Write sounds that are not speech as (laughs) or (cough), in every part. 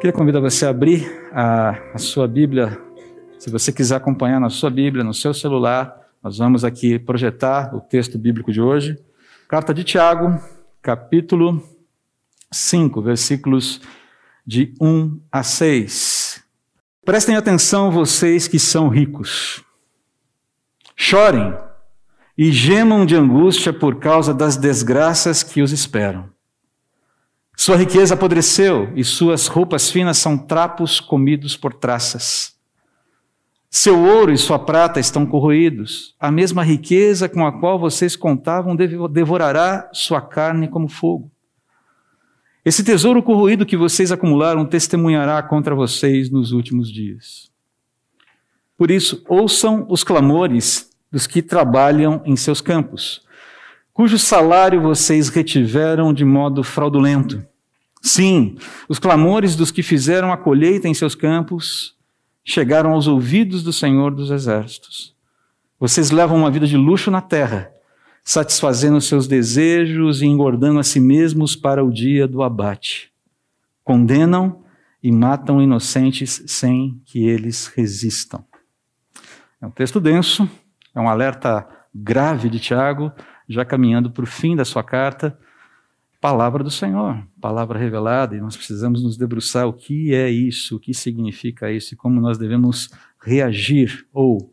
Queria convidar você a abrir a, a sua Bíblia. Se você quiser acompanhar na sua Bíblia, no seu celular, nós vamos aqui projetar o texto bíblico de hoje. Carta de Tiago, capítulo 5, versículos de 1 a 6. Prestem atenção, vocês que são ricos. Chorem e gemam de angústia por causa das desgraças que os esperam. Sua riqueza apodreceu e suas roupas finas são trapos comidos por traças. Seu ouro e sua prata estão corroídos. A mesma riqueza com a qual vocês contavam devorará sua carne como fogo. Esse tesouro corroído que vocês acumularam testemunhará contra vocês nos últimos dias. Por isso, ouçam os clamores dos que trabalham em seus campos, cujo salário vocês retiveram de modo fraudulento. Sim, os clamores dos que fizeram a colheita em seus campos chegaram aos ouvidos do Senhor dos Exércitos. Vocês levam uma vida de luxo na terra, satisfazendo seus desejos e engordando a si mesmos para o dia do abate. Condenam e matam inocentes sem que eles resistam. É um texto denso, é um alerta grave de Tiago, já caminhando para o fim da sua carta palavra do Senhor, palavra revelada, e nós precisamos nos debruçar o que é isso, o que significa isso e como nós devemos reagir ou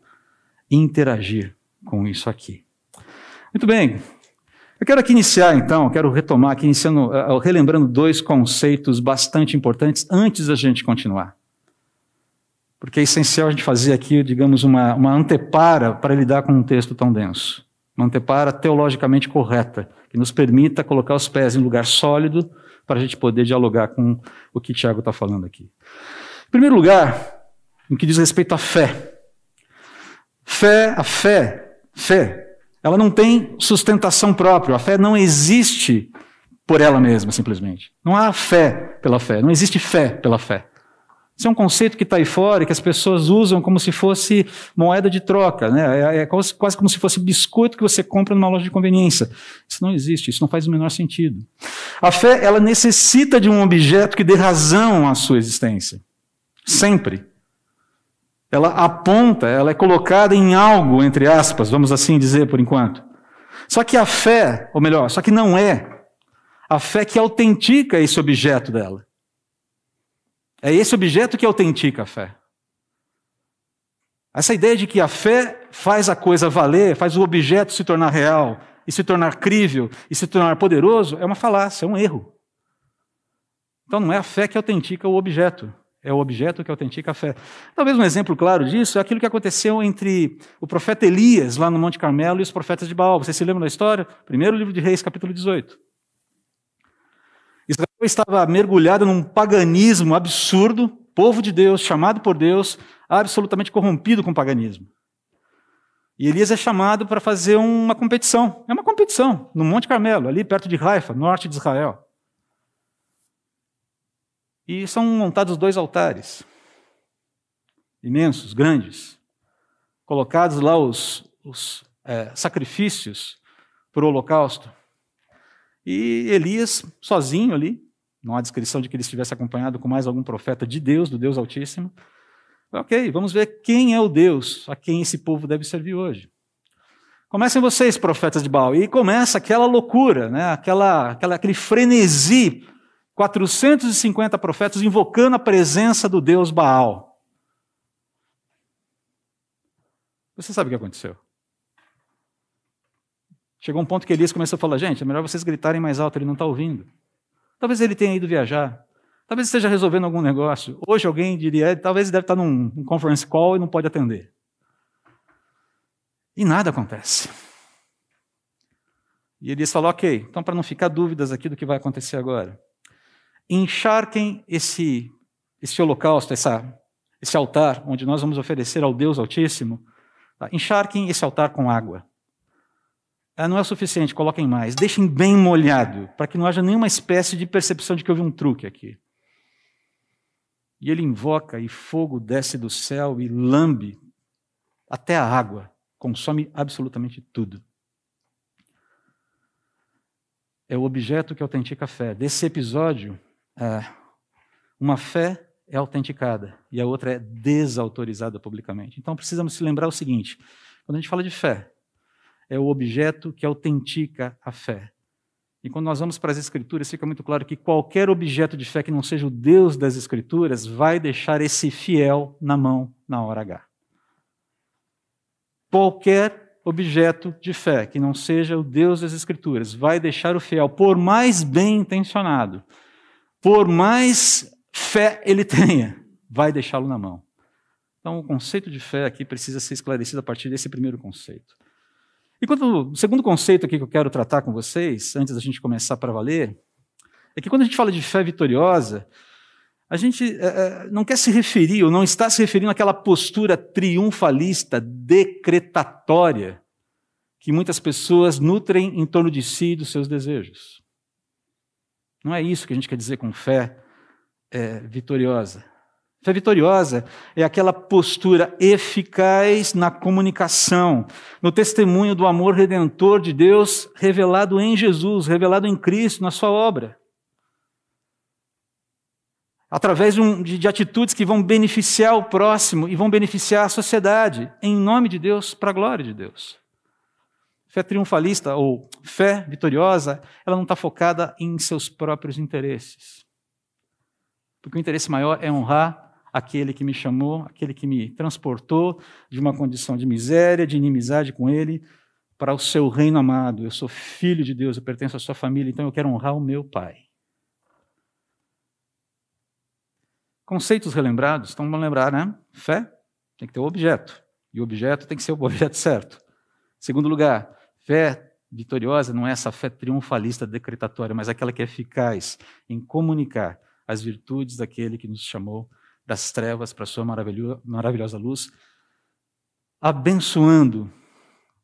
interagir com isso aqui. Muito bem. Eu quero aqui iniciar então, quero retomar aqui iniciando, uh, relembrando dois conceitos bastante importantes antes da gente continuar. Porque é essencial a gente fazer aqui, digamos, uma, uma antepara para lidar com um texto tão denso. Uma antepara teologicamente correta que nos permita colocar os pés em lugar sólido para a gente poder dialogar com o que Tiago está falando aqui. Em primeiro lugar, no que diz respeito à fé. Fé, a fé, fé, ela não tem sustentação própria. A fé não existe por ela mesma, simplesmente. Não há fé pela fé. Não existe fé pela fé. Isso é um conceito que está aí fora e que as pessoas usam como se fosse moeda de troca, né? É, é quase, quase, como se fosse biscoito que você compra numa loja de conveniência. Isso não existe, isso não faz o menor sentido. A fé, ela necessita de um objeto que dê razão à sua existência. Sempre. Ela aponta, ela é colocada em algo, entre aspas, vamos assim dizer por enquanto. Só que a fé, ou melhor, só que não é a fé que autentica esse objeto dela. É esse objeto que autentica a fé. Essa ideia de que a fé faz a coisa valer, faz o objeto se tornar real, e se tornar crível, e se tornar poderoso, é uma falácia, é um erro. Então não é a fé que autentica o objeto, é o objeto que autentica a fé. Talvez um exemplo claro disso é aquilo que aconteceu entre o profeta Elias, lá no Monte Carmelo, e os profetas de Baal. Vocês se lembram da história? Primeiro livro de Reis, capítulo 18. Estava mergulhado num paganismo absurdo, povo de Deus, chamado por Deus, absolutamente corrompido com o paganismo. E Elias é chamado para fazer uma competição. É uma competição, no Monte Carmelo, ali perto de Haifa, norte de Israel. E são montados dois altares, imensos, grandes, colocados lá os, os é, sacrifícios para o holocausto. E Elias, sozinho ali, não há descrição de que ele estivesse acompanhado com mais algum profeta de Deus, do Deus Altíssimo. Ok, vamos ver quem é o Deus a quem esse povo deve servir hoje. Comecem vocês, profetas de Baal. E começa aquela loucura, né? aquela, aquela, aquele frenesi. 450 profetas invocando a presença do Deus Baal. Você sabe o que aconteceu? Chegou um ponto que Elias começou a falar: gente, é melhor vocês gritarem mais alto, ele não está ouvindo. Talvez ele tenha ido viajar. Talvez esteja resolvendo algum negócio. Hoje alguém diria: talvez ele deve estar num, num conference call e não pode atender. E nada acontece. E Elias falou: ok, então para não ficar dúvidas aqui do que vai acontecer agora, encharquem esse, esse holocausto, essa, esse altar, onde nós vamos oferecer ao Deus Altíssimo, tá? encharquem esse altar com água. Não é suficiente, coloquem mais. Deixem bem molhado, para que não haja nenhuma espécie de percepção de que houve um truque aqui. E ele invoca, e fogo desce do céu e lambe até a água, consome absolutamente tudo. É o objeto que autentica a fé. Desse episódio, é, Uma fé é autenticada e a outra é desautorizada publicamente. Então precisamos se lembrar o seguinte: quando a gente fala de fé, é o objeto que autentica a fé. E quando nós vamos para as Escrituras, fica muito claro que qualquer objeto de fé que não seja o Deus das Escrituras vai deixar esse fiel na mão na hora H. Qualquer objeto de fé que não seja o Deus das Escrituras vai deixar o fiel, por mais bem intencionado, por mais fé ele tenha, vai deixá-lo na mão. Então, o conceito de fé aqui precisa ser esclarecido a partir desse primeiro conceito. E quando, o segundo conceito aqui que eu quero tratar com vocês, antes da gente começar para valer, é que quando a gente fala de fé vitoriosa, a gente é, não quer se referir, ou não está se referindo àquela postura triunfalista, decretatória, que muitas pessoas nutrem em torno de si e dos seus desejos. Não é isso que a gente quer dizer com fé é, vitoriosa. Fé vitoriosa é aquela postura eficaz na comunicação, no testemunho do amor redentor de Deus revelado em Jesus, revelado em Cristo, na sua obra. Através de, de, de atitudes que vão beneficiar o próximo e vão beneficiar a sociedade, em nome de Deus, para a glória de Deus. Fé triunfalista ou fé vitoriosa, ela não está focada em seus próprios interesses. Porque o interesse maior é honrar aquele que me chamou, aquele que me transportou de uma condição de miséria, de inimizade com ele, para o seu reino amado. Eu sou filho de Deus, eu pertenço à sua família, então eu quero honrar o meu Pai. Conceitos relembrados, então vamos lembrar, né? Fé tem que ter o objeto, e o objeto tem que ser o objeto (laughs) certo. Segundo lugar, fé vitoriosa não é essa fé triunfalista decretatória, mas aquela que é eficaz em comunicar as virtudes daquele que nos chamou das trevas para a sua maravilhosa luz, abençoando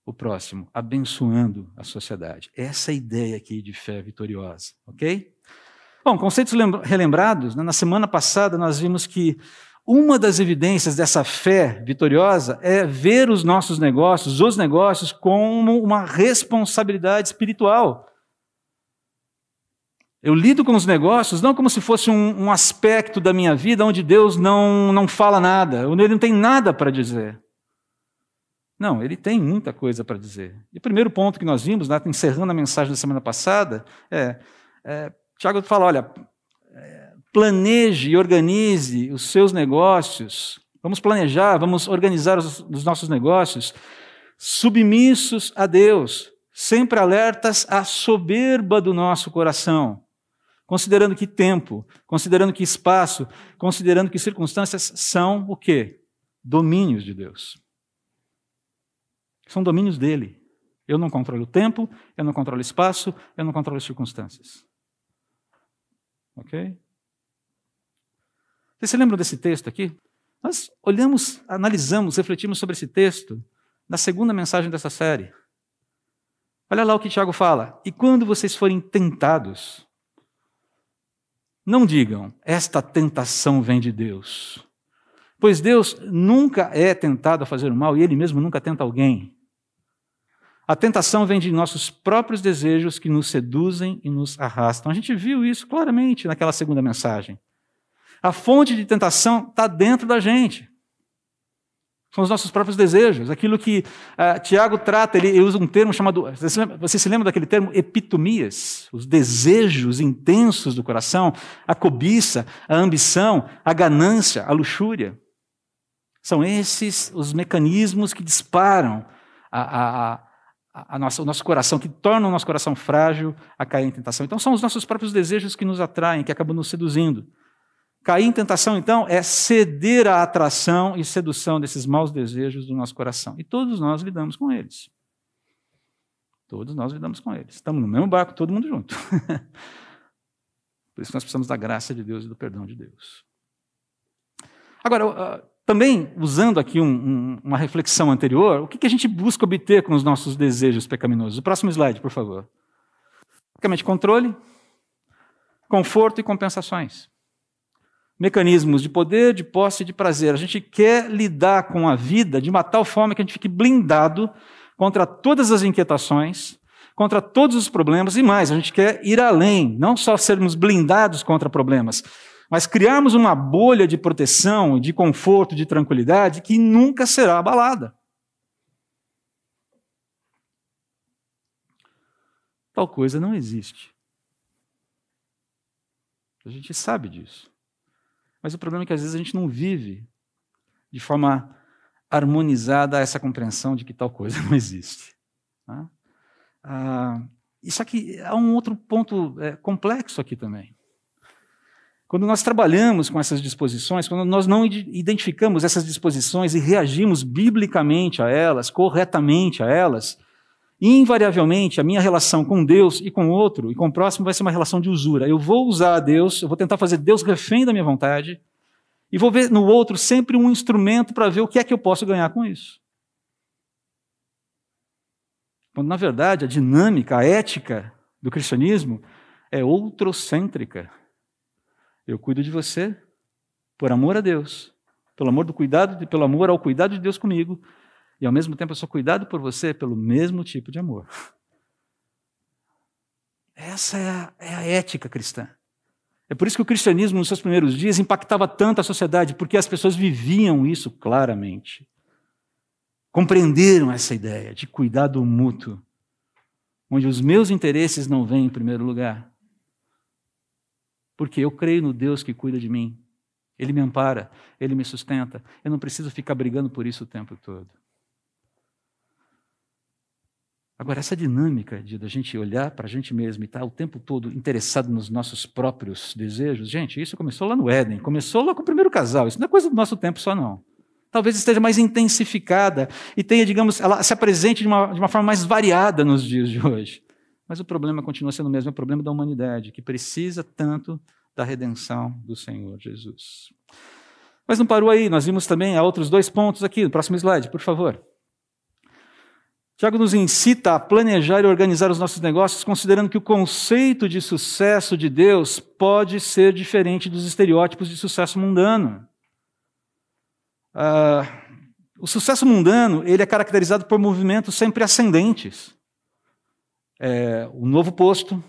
o próximo, abençoando a sociedade. Essa é a ideia aqui de fé vitoriosa, ok? Bom, conceitos relembrados, né? na semana passada nós vimos que uma das evidências dessa fé vitoriosa é ver os nossos negócios, os negócios, como uma responsabilidade espiritual. Eu lido com os negócios não como se fosse um, um aspecto da minha vida onde Deus não, não fala nada, onde Ele não tem nada para dizer. Não, Ele tem muita coisa para dizer. E o primeiro ponto que nós vimos, né, encerrando a mensagem da semana passada, é, é Tiago fala: olha, é, planeje e organize os seus negócios. Vamos planejar, vamos organizar os, os nossos negócios submissos a Deus, sempre alertas à soberba do nosso coração considerando que tempo, considerando que espaço, considerando que circunstâncias são o quê? Domínios de Deus. São domínios dele. Eu não controlo o tempo, eu não controlo o espaço, eu não controlo as circunstâncias. Ok? Vocês se lembram desse texto aqui? Nós olhamos, analisamos, refletimos sobre esse texto na segunda mensagem dessa série. Olha lá o que Tiago fala. E quando vocês forem tentados, não digam, esta tentação vem de Deus. Pois Deus nunca é tentado a fazer o mal e Ele mesmo nunca tenta alguém. A tentação vem de nossos próprios desejos que nos seduzem e nos arrastam. A gente viu isso claramente naquela segunda mensagem. A fonte de tentação está dentro da gente. São os nossos próprios desejos. Aquilo que uh, Tiago trata, ele, usa um termo chamado. Você se, lembra, daquele termo epitomias? Os desejos intensos do coração, a cobiça, a ambição, a ganância, a luxúria. São esses os mecanismos que disparam a, a, a nossa, o nosso coração, que tornam o nosso coração frágil a cair em tentação. Então, são os nossos próprios desejos que nos atraem, que acabam nos seduzindo. Cair em tentação, então, é ceder à atração e sedução desses maus desejos do nosso coração. E todos nós lidamos com eles. Todos nós lidamos com eles. Estamos no mesmo barco, todo mundo junto. (laughs) Por isso nós precisamos da graça de Deus e do perdão de Deus. Agora, também usando aqui um, um, uma reflexão anterior, o que, que a gente busca obter com os nossos desejos pecaminosos? O próximo slide, por favor. Basicamente, controle, conforto e compensações mecanismos de poder, de posse e de prazer. A gente quer lidar com a vida de uma tal forma que a gente fique blindado contra todas as inquietações, contra todos os problemas e mais. A gente quer ir além, não só sermos blindados contra problemas, mas criarmos uma bolha de proteção, de conforto, de tranquilidade que nunca será abalada. Tal coisa não existe. A gente sabe disso. Mas o problema é que às vezes a gente não vive de forma harmonizada essa compreensão de que tal coisa não existe. Tá? Ah, isso aqui há um outro ponto é, complexo aqui também. Quando nós trabalhamos com essas disposições, quando nós não identificamos essas disposições e reagimos biblicamente a elas, corretamente a elas, invariavelmente a minha relação com Deus e com o outro e com o próximo vai ser uma relação de usura. Eu vou usar Deus, eu vou tentar fazer Deus refém da minha vontade e vou ver no outro sempre um instrumento para ver o que é que eu posso ganhar com isso. Quando, na verdade, a dinâmica, a ética do cristianismo é outrocêntrica. Eu cuido de você por amor a Deus, pelo amor do cuidado, pelo amor ao cuidado de Deus comigo, e ao mesmo tempo eu sou cuidado por você pelo mesmo tipo de amor. Essa é a, é a ética cristã. É por isso que o cristianismo, nos seus primeiros dias, impactava tanto a sociedade, porque as pessoas viviam isso claramente compreenderam essa ideia de cuidado mútuo, onde os meus interesses não vêm em primeiro lugar. Porque eu creio no Deus que cuida de mim. Ele me ampara, ele me sustenta. Eu não preciso ficar brigando por isso o tempo todo. Agora, essa dinâmica de a gente olhar para a gente mesmo e estar tá o tempo todo interessado nos nossos próprios desejos, gente, isso começou lá no Éden, começou lá com o primeiro casal. Isso não é coisa do nosso tempo só, não talvez esteja mais intensificada e tenha, digamos, ela se apresente de uma, de uma forma mais variada nos dias de hoje. Mas o problema continua sendo o mesmo, é o problema da humanidade, que precisa tanto da redenção do Senhor Jesus. Mas não parou aí, nós vimos também há outros dois pontos aqui, no próximo slide, por favor. Tiago nos incita a planejar e organizar os nossos negócios, considerando que o conceito de sucesso de Deus pode ser diferente dos estereótipos de sucesso mundano. Uh, o sucesso mundano ele é caracterizado por movimentos sempre ascendentes. É, o novo posto,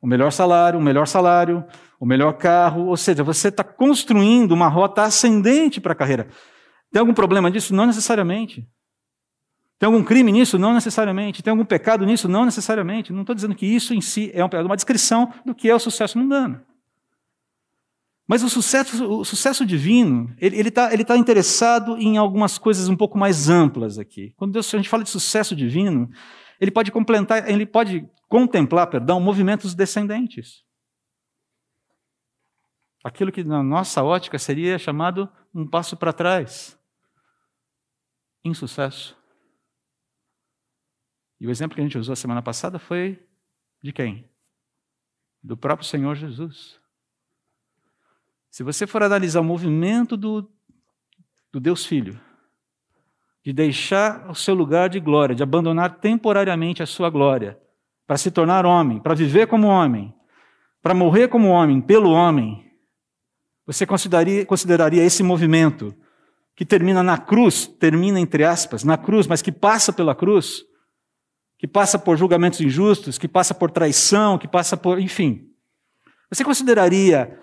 o melhor salário, o melhor salário, o melhor carro, ou seja, você está construindo uma rota ascendente para a carreira. Tem algum problema disso? Não necessariamente. Tem algum crime nisso? Não necessariamente. Tem algum pecado nisso? Não necessariamente. Não estou dizendo que isso em si é uma descrição do que é o sucesso mundano. Mas o sucesso, o sucesso divino, ele está tá interessado em algumas coisas um pouco mais amplas aqui. Quando Deus, a gente fala de sucesso divino, ele pode complementar, ele pode contemplar, perdão, movimentos descendentes. Aquilo que na nossa ótica seria chamado um passo para trás. Insucesso. E o exemplo que a gente usou semana passada foi de quem? Do próprio Senhor Jesus. Se você for analisar o movimento do, do Deus Filho, de deixar o seu lugar de glória, de abandonar temporariamente a sua glória, para se tornar homem, para viver como homem, para morrer como homem, pelo homem, você consideraria, consideraria esse movimento que termina na cruz, termina entre aspas, na cruz, mas que passa pela cruz, que passa por julgamentos injustos, que passa por traição, que passa por, enfim. Você consideraria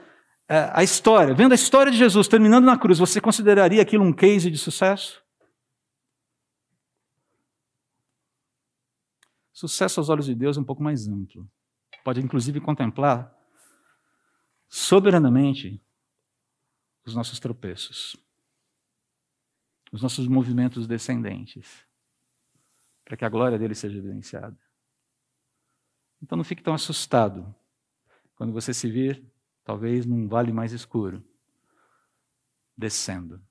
é, a história, vendo a história de Jesus terminando na cruz, você consideraria aquilo um case de sucesso? Sucesso aos olhos de Deus é um pouco mais amplo. Pode inclusive contemplar soberanamente os nossos tropeços, os nossos movimentos descendentes, para que a glória dele seja evidenciada. Então não fique tão assustado quando você se vir talvez num vale mais escuro, descendo.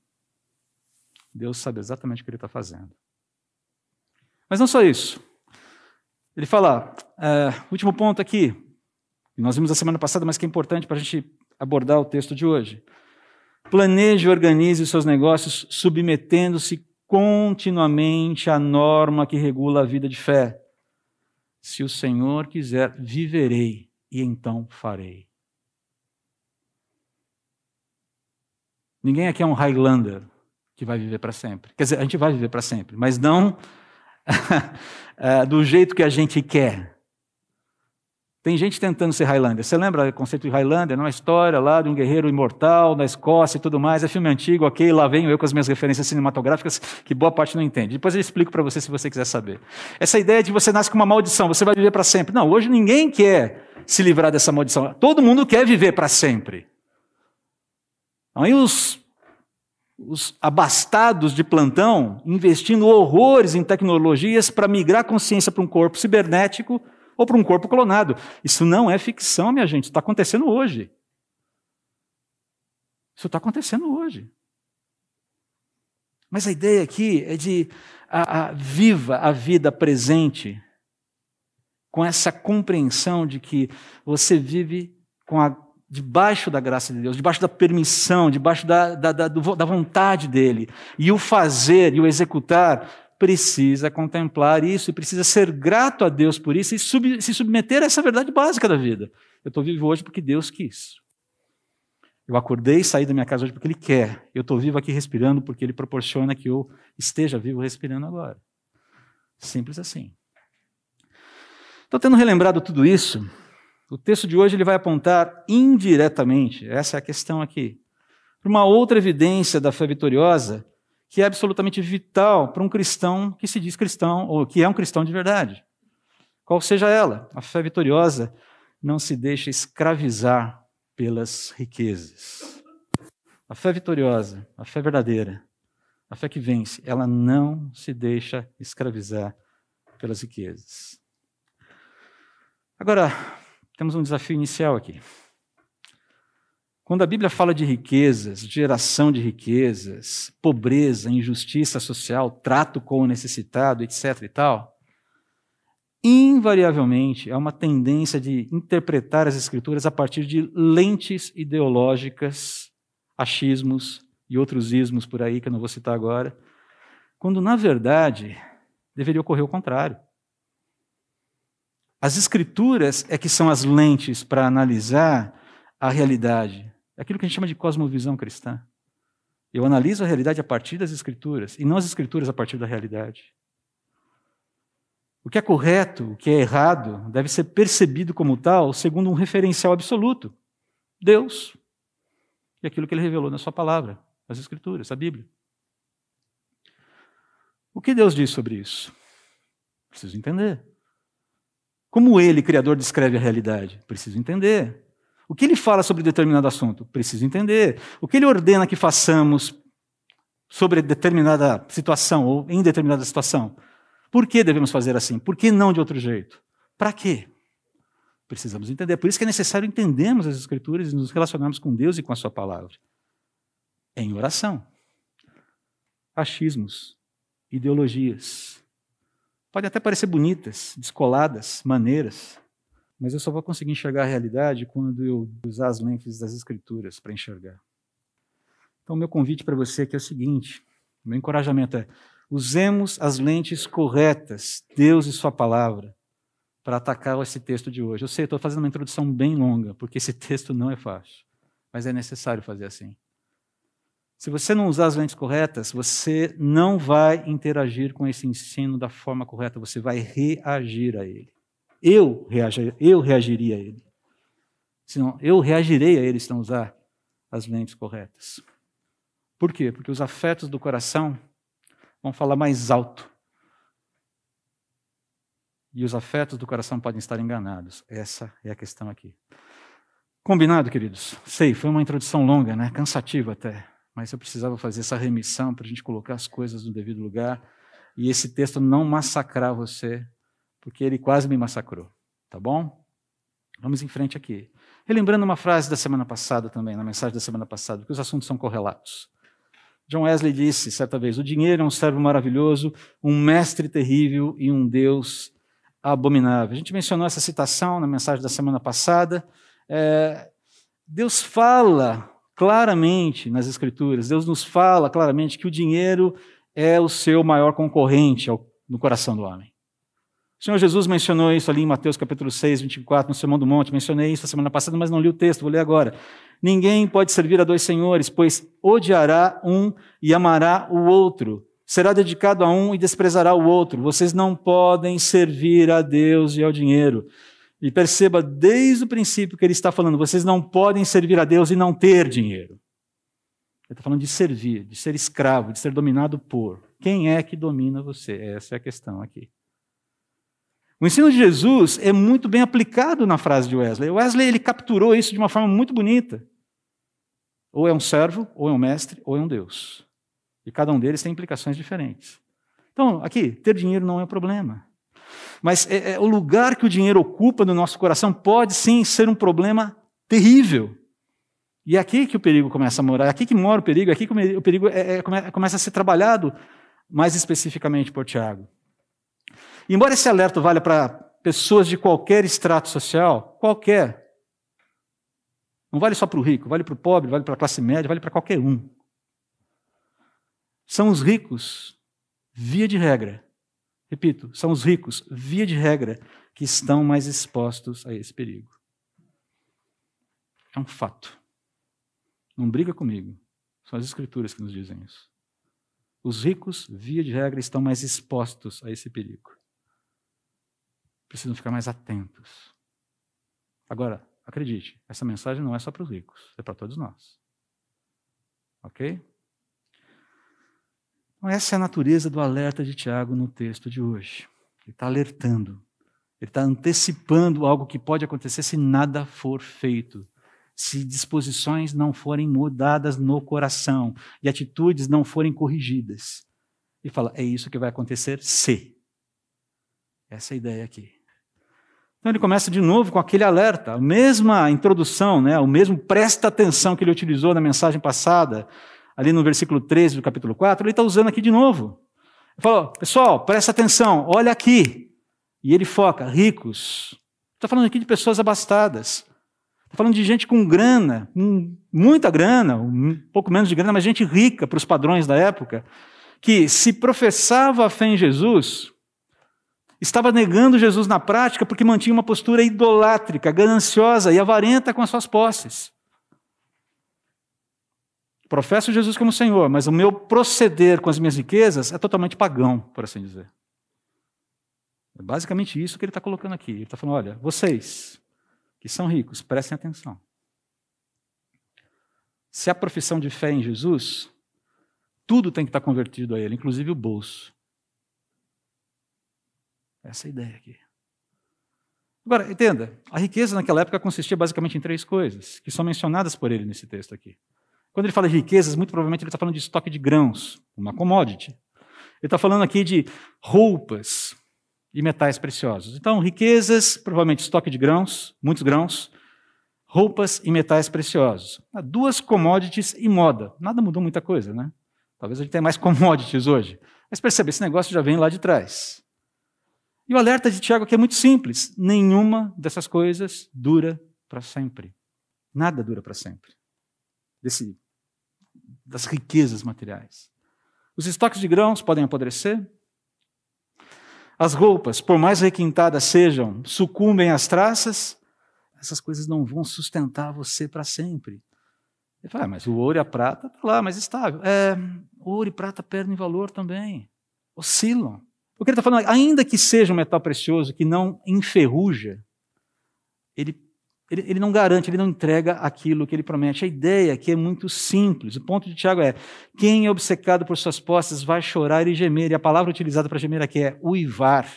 Deus sabe exatamente o que ele está fazendo. Mas não só isso. Ele fala, é, último ponto aqui, que nós vimos a semana passada, mas que é importante para a gente abordar o texto de hoje. Planeje e organize seus negócios submetendo-se continuamente à norma que regula a vida de fé. Se o Senhor quiser, viverei e então farei. Ninguém aqui é um Highlander que vai viver para sempre. Quer dizer, a gente vai viver para sempre, mas não eh, (laughs) do jeito que a gente quer. Tem gente tentando ser Highlander. Você lembra o conceito de Highlander? Uma história lá de um guerreiro imortal na Escócia e tudo mais. É filme antigo, ok? Lá venho eu com as minhas referências cinematográficas, que boa parte não entende. Depois eu explico para você se você quiser saber. Essa ideia de você nasce com uma maldição, você vai viver para sempre. Não, hoje ninguém quer se livrar dessa maldição. Todo mundo quer viver para sempre. Aí os, os abastados de plantão investindo horrores em tecnologias para migrar a consciência para um corpo cibernético ou para um corpo clonado. Isso não é ficção, minha gente, está acontecendo hoje. Isso está acontecendo hoje. Mas a ideia aqui é de a, a, viva a vida presente com essa compreensão de que você vive a, debaixo da graça de Deus, debaixo da permissão, debaixo da, da, da, da vontade dele. E o fazer e o executar precisa contemplar isso e precisa ser grato a Deus por isso e sub, se submeter a essa verdade básica da vida. Eu estou vivo hoje porque Deus quis. Eu acordei e saí da minha casa hoje porque Ele quer. Eu estou vivo aqui respirando porque Ele proporciona que eu esteja vivo respirando agora. Simples assim. Estou tendo relembrado tudo isso. O texto de hoje ele vai apontar indiretamente, essa é a questão aqui, para uma outra evidência da fé vitoriosa que é absolutamente vital para um cristão que se diz cristão, ou que é um cristão de verdade. Qual seja ela, a fé vitoriosa não se deixa escravizar pelas riquezas. A fé vitoriosa, a fé verdadeira, a fé que vence, ela não se deixa escravizar pelas riquezas. Agora, temos um desafio inicial aqui. Quando a Bíblia fala de riquezas, geração de riquezas, pobreza, injustiça social, trato com o necessitado, etc. e tal, invariavelmente é uma tendência de interpretar as Escrituras a partir de lentes ideológicas, achismos e outros ismos por aí que eu não vou citar agora, quando na verdade deveria ocorrer o contrário. As Escrituras é que são as lentes para analisar a realidade é aquilo que a gente chama de cosmovisão cristã. Eu analiso a realidade a partir das Escrituras e não as Escrituras a partir da realidade. O que é correto, o que é errado, deve ser percebido como tal segundo um referencial absoluto: Deus e aquilo que ele revelou na Sua palavra, as Escrituras, a Bíblia. O que Deus diz sobre isso? Preciso entender. Como ele, Criador, descreve a realidade? Preciso entender. O que ele fala sobre determinado assunto? Preciso entender. O que ele ordena que façamos sobre determinada situação ou em determinada situação? Por que devemos fazer assim? Por que não de outro jeito? Para quê? Precisamos entender. Por isso que é necessário entendermos as Escrituras e nos relacionarmos com Deus e com a Sua palavra. Em oração. Achismos, ideologias. Podem até parecer bonitas, descoladas, maneiras, mas eu só vou conseguir enxergar a realidade quando eu usar as lentes das Escrituras para enxergar. Então, meu convite para você aqui é o seguinte: meu encorajamento é usemos as lentes corretas, Deus e Sua palavra, para atacar esse texto de hoje. Eu sei, estou fazendo uma introdução bem longa, porque esse (laughs) texto não é fácil, mas é necessário fazer assim. Se você não usar as lentes corretas, você não vai interagir com esse ensino da forma correta, você vai reagir a ele eu, reagir, eu reagiria a ele. Senão, eu reagirei a ele se não usar as lentes corretas. Por quê? Porque os afetos do coração vão falar mais alto. E os afetos do coração podem estar enganados. Essa é a questão aqui. Combinado, queridos? Sei, foi uma introdução longa, né? cansativa até. Mas eu precisava fazer essa remissão para a gente colocar as coisas no devido lugar e esse texto não massacrar você porque ele quase me massacrou. Tá bom? Vamos em frente aqui. Relembrando uma frase da semana passada também, na mensagem da semana passada, porque os assuntos são correlatos. John Wesley disse certa vez: o dinheiro é um servo maravilhoso, um mestre terrível e um Deus abominável. A gente mencionou essa citação na mensagem da semana passada. É, Deus fala claramente nas Escrituras, Deus nos fala claramente que o dinheiro é o seu maior concorrente no coração do homem. O Senhor Jesus mencionou isso ali em Mateus capítulo 6, 24, no Sermão do Monte. Mencionei isso a semana passada, mas não li o texto, vou ler agora. Ninguém pode servir a dois senhores, pois odiará um e amará o outro. Será dedicado a um e desprezará o outro. Vocês não podem servir a Deus e ao dinheiro. E perceba desde o princípio que ele está falando: vocês não podem servir a Deus e não ter dinheiro. Ele está falando de servir, de ser escravo, de ser dominado por. Quem é que domina você? Essa é a questão aqui. O ensino de Jesus é muito bem aplicado na frase de Wesley. Wesley ele capturou isso de uma forma muito bonita. Ou é um servo, ou é um mestre, ou é um Deus. E cada um deles tem implicações diferentes. Então, aqui, ter dinheiro não é um problema. Mas é, é, o lugar que o dinheiro ocupa no nosso coração pode sim ser um problema terrível. E é aqui que o perigo começa a morar, é aqui que mora o perigo, é aqui que o perigo é, é, começa a ser trabalhado mais especificamente por Tiago. Embora esse alerta valha para pessoas de qualquer extrato social, qualquer, não vale só para o rico, vale para o pobre, vale para a classe média, vale para qualquer um. São os ricos, via de regra, repito, são os ricos, via de regra, que estão mais expostos a esse perigo. É um fato. Não briga comigo. São as escrituras que nos dizem isso. Os ricos, via de regra, estão mais expostos a esse perigo. Precisam ficar mais atentos. Agora, acredite, essa mensagem não é só para os ricos, é para todos nós. Ok? Então, essa é a natureza do alerta de Tiago no texto de hoje. Ele está alertando, ele está antecipando algo que pode acontecer se nada for feito se disposições não forem mudadas no coração e atitudes não forem corrigidas. E fala, é isso que vai acontecer se. Essa é a ideia aqui. Então ele começa de novo com aquele alerta, a mesma introdução, né, o mesmo presta atenção que ele utilizou na mensagem passada, ali no versículo 13 do capítulo 4, ele está usando aqui de novo. Ele falou, pessoal, presta atenção, olha aqui. E ele foca, ricos. Está falando aqui de pessoas abastadas. Estou falando de gente com grana, muita grana, um pouco menos de grana, mas gente rica para os padrões da época, que se professava a fé em Jesus, estava negando Jesus na prática porque mantinha uma postura idolátrica, gananciosa e avarenta com as suas posses. Professo Jesus como Senhor, mas o meu proceder com as minhas riquezas é totalmente pagão, por assim dizer. É basicamente isso que ele está colocando aqui. Ele está falando: olha, vocês, que são ricos, prestem atenção. Se a profissão de fé em Jesus, tudo tem que estar convertido a Ele, inclusive o bolso. Essa é ideia aqui. Agora, entenda, a riqueza naquela época consistia basicamente em três coisas, que são mencionadas por ele nesse texto aqui. Quando ele fala de riquezas, muito provavelmente ele está falando de estoque de grãos, uma commodity. Ele está falando aqui de roupas, e metais preciosos. Então, riquezas, provavelmente estoque de grãos, muitos grãos, roupas e metais preciosos. Ah, duas commodities e moda. Nada mudou muita coisa, né? Talvez a gente tenha mais commodities hoje. Mas percebe, esse negócio já vem lá de trás. E o alerta de Tiago aqui é muito simples: nenhuma dessas coisas dura para sempre. Nada dura para sempre. Desse, das riquezas materiais. Os estoques de grãos podem apodrecer, as roupas, por mais requintadas sejam, sucumbem às traças, essas coisas não vão sustentar você para sempre. Ele fala, ah, mas o ouro e a prata está lá, mas estável. É, ouro e prata perdem valor também, oscilam. O que ele está falando, ainda que seja um metal precioso que não enferruja, ele ele, ele, não garante, ele não entrega aquilo que ele promete. A ideia aqui é muito simples. O ponto de Tiago é: quem é obcecado por suas posses vai chorar e gemer. E a palavra utilizada para gemer aqui é uivar.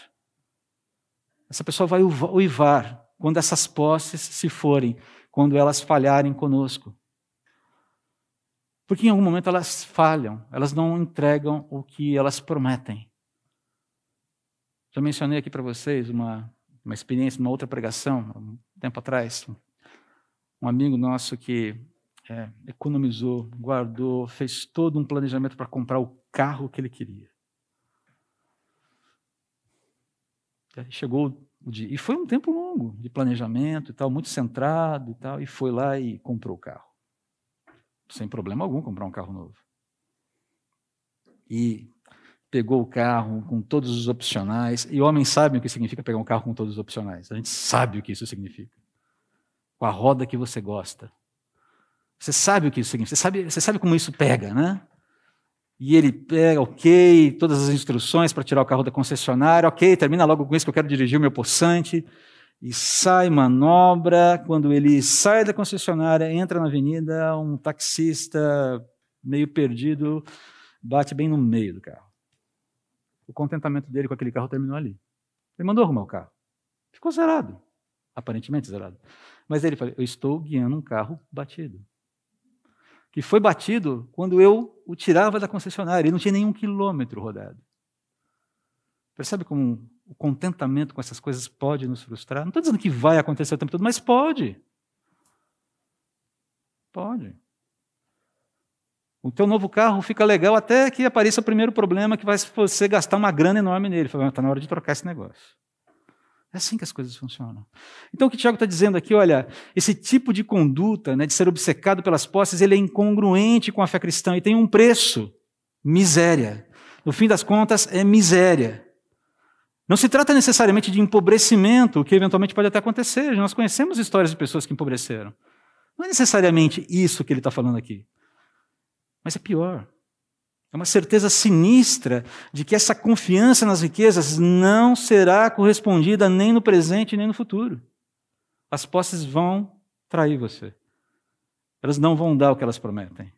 Essa pessoa vai uivar quando essas posses se forem, quando elas falharem conosco. Porque em algum momento elas falham, elas não entregam o que elas prometem. Já mencionei aqui para vocês uma uma experiência numa outra pregação, um tempo atrás. Um amigo nosso que é, economizou, guardou, fez todo um planejamento para comprar o carro que ele queria. Chegou o dia. E foi um tempo longo de planejamento e tal, muito centrado e tal, e foi lá e comprou o carro. Sem problema algum comprar um carro novo. E pegou o carro com todos os opcionais. E homens sabem o que significa pegar um carro com todos os opcionais. A gente sabe o que isso significa. Com a roda que você gosta. Você sabe o que isso significa. Você sabe, você sabe como isso pega, né? E ele pega, ok, todas as instruções para tirar o carro da concessionária, ok, termina logo com isso que eu quero dirigir o meu possante. e sai, manobra. Quando ele sai da concessionária, entra na avenida, um taxista meio perdido bate bem no meio do carro. O contentamento dele com aquele carro terminou ali. Ele mandou arrumar o carro. Ficou zerado. Aparentemente zerado. Mas ele falou: Eu estou guiando um carro batido. Que foi batido quando eu o tirava da concessionária. Ele não tinha nenhum quilômetro rodado. Percebe como o contentamento com essas coisas pode nos frustrar? Não estou dizendo que vai acontecer o tempo todo, mas pode. Pode. O teu novo carro fica legal até que apareça o primeiro problema que vai você gastar uma grana enorme nele. Está na hora de trocar esse negócio. É assim que as coisas funcionam. Então o que o Tiago está dizendo aqui, olha, esse tipo de conduta, né, de ser obcecado pelas posses, ele é incongruente com a fé cristã e tem um preço, miséria. No fim das contas, é miséria. Não se trata necessariamente de empobrecimento, o que eventualmente pode até acontecer. Nós conhecemos histórias de pessoas que empobreceram. Não é necessariamente isso que ele está falando aqui. Mas é pior. É uma certeza sinistra de que essa confiança nas riquezas não será correspondida nem no presente nem no futuro. As posses vão trair você. Elas não vão dar o que elas prometem.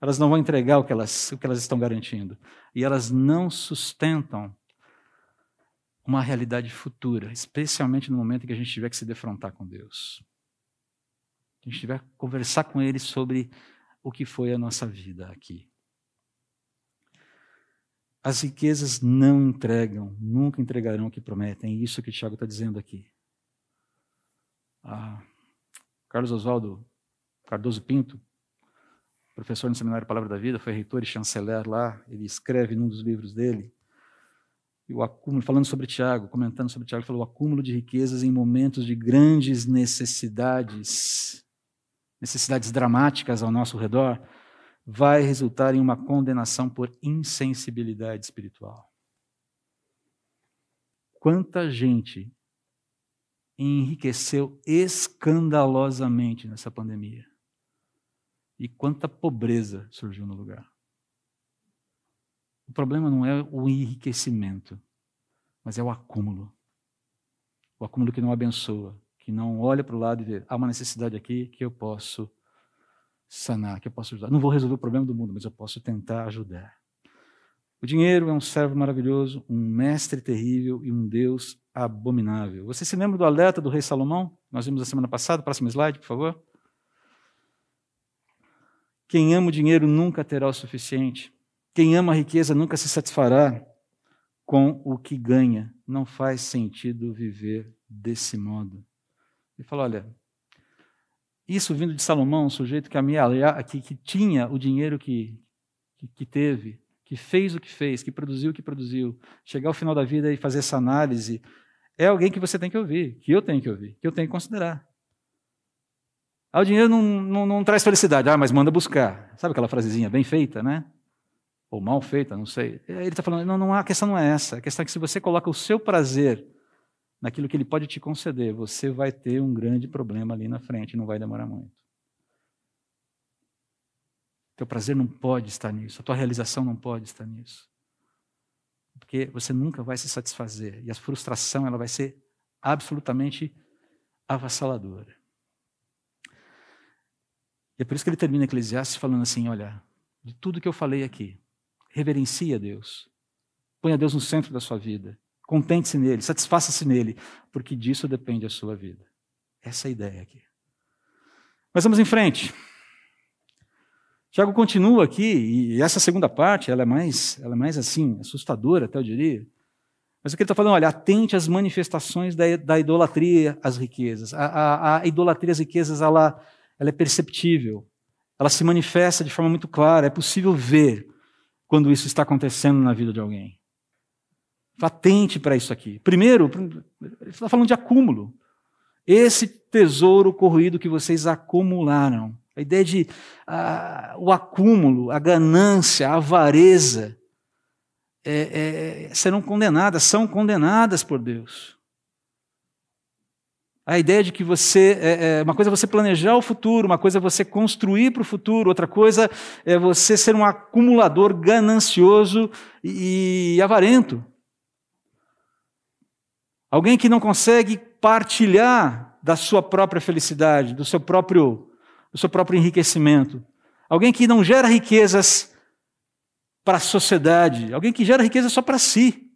Elas não vão entregar o que elas, o que elas estão garantindo. E elas não sustentam uma realidade futura, especialmente no momento em que a gente tiver que se defrontar com Deus. A gente tiver que conversar com Ele sobre o que foi a nossa vida aqui. As riquezas não entregam, nunca entregarão o que prometem. É isso que o Tiago está dizendo aqui. Ah, Carlos Oswaldo Cardoso Pinto, professor no Seminário Palavra da Vida, foi reitor e chanceler lá. Ele escreve num dos livros dele, e o acúmulo, falando sobre Tiago, comentando sobre Tiago, falou o acúmulo de riquezas em momentos de grandes necessidades, necessidades dramáticas ao nosso redor, vai resultar em uma condenação por insensibilidade espiritual. Quanta gente enriqueceu escandalosamente nessa pandemia. E quanta pobreza surgiu no lugar. O problema não é o enriquecimento, mas é o acúmulo. O acúmulo que não abençoa, que não olha para o lado e vê, há uma necessidade aqui que eu posso sanar, que eu posso ajudar. Não vou resolver o problema do mundo, mas eu posso tentar ajudar. O dinheiro é um servo maravilhoso, um mestre terrível e um Deus abominável. Você se lembra do alerta do rei Salomão? Nós vimos a semana passada. Próximo slide, por favor. Quem ama o dinheiro nunca terá o suficiente. Quem ama a riqueza nunca se satisfará com o que ganha. Não faz sentido viver desse modo. Ele fala: olha, isso vindo de Salomão, um sujeito que, amealha, que, que tinha o dinheiro que, que, que teve, que fez o que fez, que produziu o que produziu, chegar ao final da vida e fazer essa análise, é alguém que você tem que ouvir, que eu tenho que ouvir, que eu tenho que considerar. Ah, o dinheiro não, não, não traz felicidade, ah, mas manda buscar. Sabe aquela frasezinha bem feita, né? Ou mal feita, não sei. Ele está falando, não, não, a questão não é essa. A questão é que se você coloca o seu prazer naquilo que ele pode te conceder, você vai ter um grande problema ali na frente, não vai demorar muito. Teu prazer não pode estar nisso, a tua realização não pode estar nisso. Porque você nunca vai se satisfazer e a frustração ela vai ser absolutamente avassaladora. E é por isso que ele termina Eclesiastes falando assim: olha, de tudo que eu falei aqui, reverencia Deus, ponha Deus no centro da sua vida, Contente-se nele, satisfaça-se nele, porque disso depende a sua vida. Essa é a ideia aqui. Mas vamos em frente. Tiago continua aqui, e essa segunda parte, ela é mais, ela é mais assim, assustadora, até eu diria. Mas o que ele está falando, olha, atente às manifestações da, da idolatria às riquezas. A, a, a, idolatria às riquezas, ela, ela é perceptível. Ela se manifesta de forma muito clara. É possível ver quando isso está acontecendo na vida de alguém. Atente para isso aqui. Primeiro, ele está falando de acúmulo. Esse tesouro corroído que vocês acumularam. A ideia de ah, o acúmulo, a ganância, a avareza, é, é, serão condenadas, são condenadas por Deus. A ideia de que você. É, é uma coisa é você planejar o futuro, uma coisa é você construir para o futuro, outra coisa é você ser um acumulador ganancioso e, e avarento. Alguém que não consegue partilhar da sua própria felicidade, do seu próprio, do seu próprio enriquecimento. Alguém que não gera riquezas para a sociedade, alguém que gera riqueza só para si.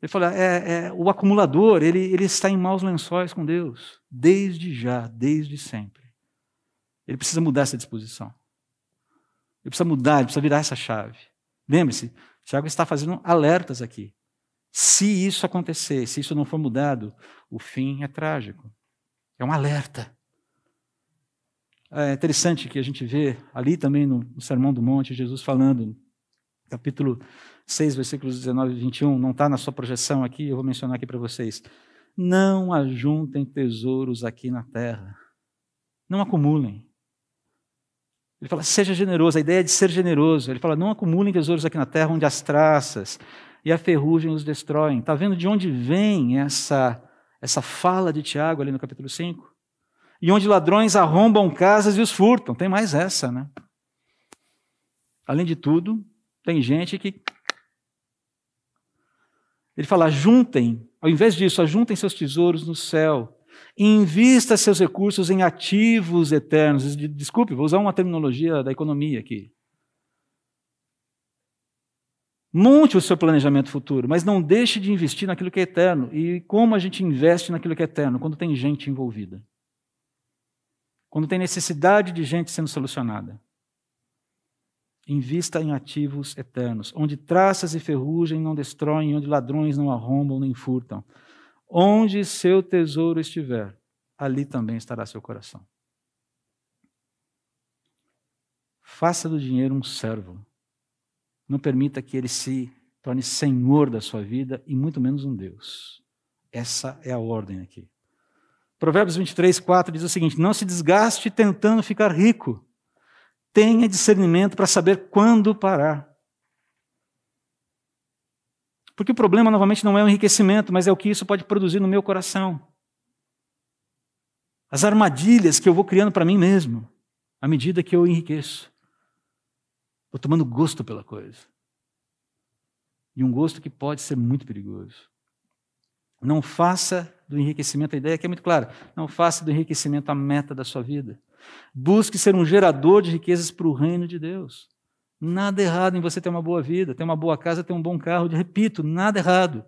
Ele fala, é, é, o acumulador, ele, ele está em maus lençóis com Deus, desde já, desde sempre. Ele precisa mudar essa disposição. Ele precisa mudar, ele precisa virar essa chave. Lembre-se, Tiago está fazendo alertas aqui. Se isso acontecer, se isso não for mudado, o fim é trágico. É um alerta. É interessante que a gente vê ali também no, Sermão do Monte, Jesus falando, capítulo 6, versículos 19 e 21, não está na sua projeção aqui, eu vou mencionar aqui para vocês. Não ajuntem tesouros aqui na terra. Não acumulem. Ele fala, seja generoso. A ideia é de ser generoso. Ele fala, não acumulem tesouros aqui na terra onde as traças e a ferrugem os destroem. Está vendo de onde vem essa, essa fala de Tiago ali no capítulo 5? E onde ladrões arrombam casas e os furtam. Tem mais essa, né? Além de tudo, tem gente que. Ele fala: juntem, ao invés disso, ajuntem seus tesouros no céu, Invista seus recursos em ativos eternos. Desculpe, vou usar uma terminologia da economia aqui. Monte o seu planejamento futuro, mas não deixe de investir naquilo que é eterno. E como a gente investe naquilo que é eterno? Quando tem gente envolvida. Quando tem necessidade de gente sendo solucionada. Invista em ativos eternos, onde traças e ferrugem não destroem, onde ladrões não arrombam nem furtam. Onde seu tesouro estiver, ali também estará seu coração. Faça do dinheiro um servo. Não permita que ele se torne senhor da sua vida e muito menos um Deus. Essa é a ordem aqui. Provérbios 23, 4 diz o seguinte: Não se desgaste tentando ficar rico. Tenha discernimento para saber quando parar. Porque o problema, novamente, não é o enriquecimento, mas é o que isso pode produzir no meu coração. As armadilhas que eu vou criando para mim mesmo, à medida que eu enriqueço. Vou tomando gosto pela coisa. E um gosto que pode ser muito perigoso. Não faça do enriquecimento, a ideia aqui é muito clara, não faça do enriquecimento a meta da sua vida. Busque ser um gerador de riquezas para o reino de Deus. Nada errado em você ter uma boa vida, ter uma boa casa, ter um bom carro. Repito, nada errado.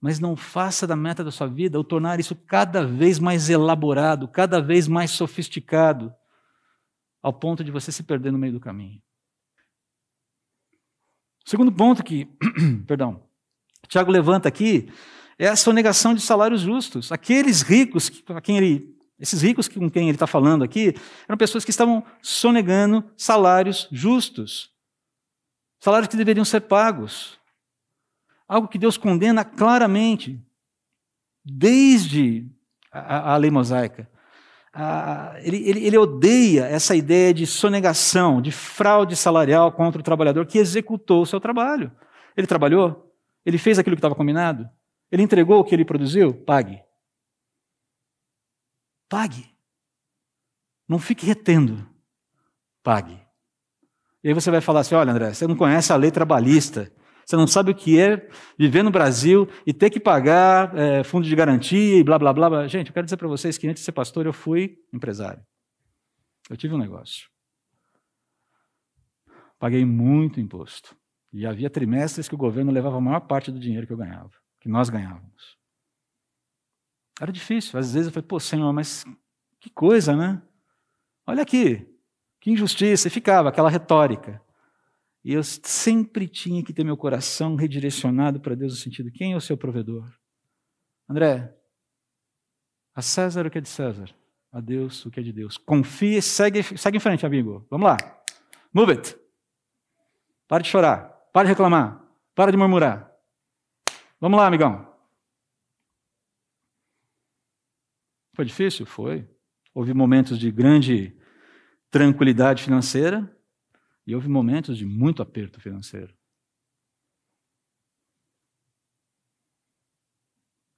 Mas não faça da meta da sua vida o tornar isso cada vez mais elaborado, cada vez mais sofisticado, ao ponto de você se perder no meio do caminho. O segundo ponto que, (clears throat) perdão, Tiago levanta aqui é a sonegação de salários justos. Aqueles ricos a quem ele esses ricos com quem ele está falando aqui eram pessoas que estavam sonegando salários justos, salários que deveriam ser pagos. Algo que Deus condena claramente, desde a, a lei mosaica. Ele, ele, ele odeia essa ideia de sonegação, de fraude salarial contra o trabalhador que executou o seu trabalho. Ele trabalhou, ele fez aquilo que estava combinado, ele entregou o que ele produziu, pague. Pague. Não fique retendo. Pague. E aí você vai falar assim: olha, André, você não conhece a lei trabalhista. Você não sabe o que é viver no Brasil e ter que pagar é, fundo de garantia e blá, blá, blá, blá. Gente, eu quero dizer para vocês que antes de ser pastor eu fui empresário. Eu tive um negócio. Paguei muito imposto. E havia trimestres que o governo levava a maior parte do dinheiro que eu ganhava, que nós ganhávamos. Era difícil. Às vezes eu falei, pô, Senhor, mas que coisa, né? Olha aqui, que injustiça. E ficava aquela retórica. E eu sempre tinha que ter meu coração redirecionado para Deus no sentido: quem é o seu provedor? André, a César o que é de César, a Deus o que é de Deus. Confie, segue, segue em frente, amigo. Vamos lá. Move it. Para de chorar. Para de reclamar. Para de murmurar. Vamos lá, amigão. Foi difícil? Foi. Houve momentos de grande tranquilidade financeira e houve momentos de muito aperto financeiro.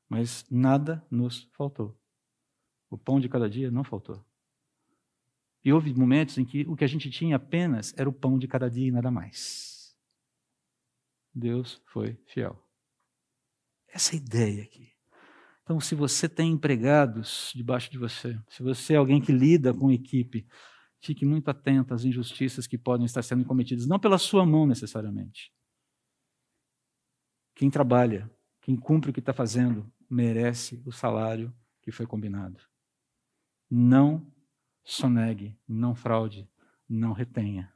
Mas nada nos faltou. O pão de cada dia não faltou. E houve momentos em que o que a gente tinha apenas era o pão de cada dia e nada mais. Deus foi fiel. Essa é ideia aqui. Então, se você tem empregados debaixo de você, se você é alguém que lida com equipe, fique muito atento às injustiças que podem estar sendo cometidas, não pela sua mão necessariamente. Quem trabalha, quem cumpre o que está fazendo, merece o salário que foi combinado. Não sonegue, não fraude, não retenha.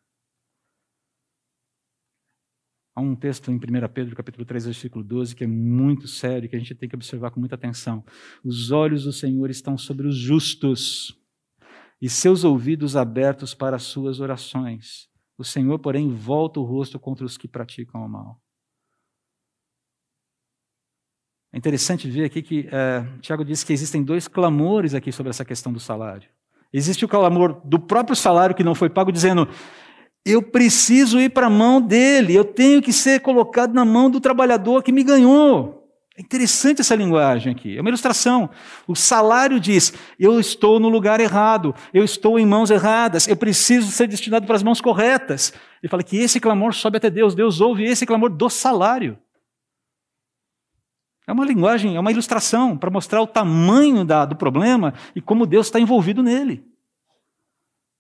Há um texto em 1 Pedro, capítulo 3, versículo 12, que é muito sério, que a gente tem que observar com muita atenção. Os olhos do Senhor estão sobre os justos e seus ouvidos abertos para as suas orações. O Senhor, porém, volta o rosto contra os que praticam o mal. É interessante ver aqui que é, Tiago diz que existem dois clamores aqui sobre essa questão do salário. Existe o clamor do próprio salário que não foi pago, dizendo: eu preciso ir para a mão dele, eu tenho que ser colocado na mão do trabalhador que me ganhou. É interessante essa linguagem aqui, é uma ilustração. O salário diz: eu estou no lugar errado, eu estou em mãos erradas, eu preciso ser destinado para as mãos corretas. Ele fala que esse clamor sobe até Deus, Deus ouve esse clamor do salário. É uma linguagem, é uma ilustração para mostrar o tamanho da, do problema e como Deus está envolvido nele.